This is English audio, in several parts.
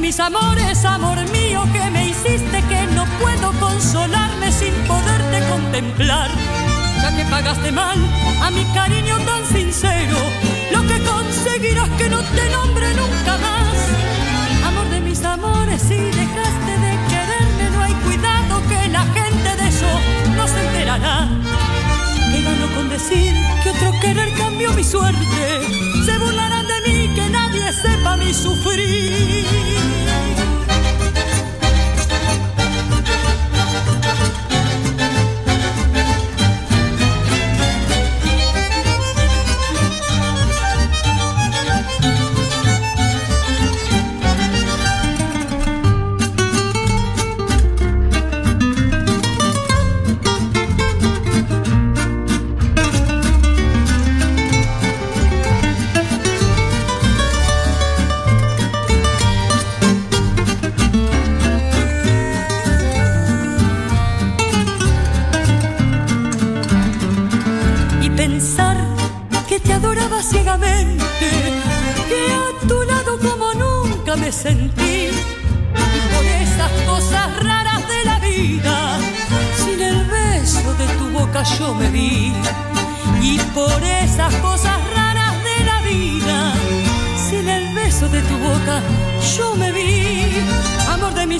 Mis amores amor mío que me hiciste que no puedo consolarme sin poderte contemplar ya que pagaste mal a mi cariño tan sincero. Lo que conseguirás que no te nombre nunca más. Amor de mis amores, si dejaste de quererme, no hay cuidado que la gente de eso no se enterará. Que gano con decir que otro querer cambió mi suerte. Se burlarán de mí, que nadie sepa mi sufrir.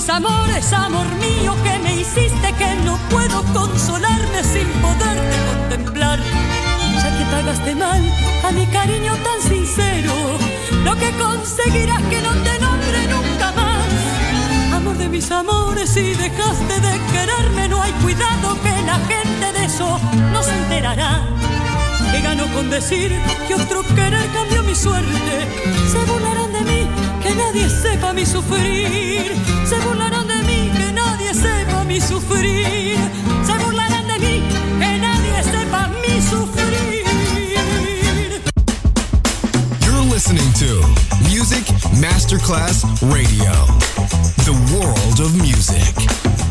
Mis amores, amor mío que me hiciste que no puedo consolarme sin poderte contemplar. Ya que pagaste mal a mi cariño tan sincero, lo que conseguirás que no te nombre nunca más. Amor de mis amores, si dejaste de quererme, no hay cuidado que la gente de eso no se enterará. Que gano con decir que otro querer cambió mi suerte. Se burlarán nadie sepa mi sufrir. Se burlarán de mí, que nadie sepa mi sufrir. Se burlarán de mí, que nadie sepa mi sufrir. You're listening to Music Masterclass Radio, the world of music.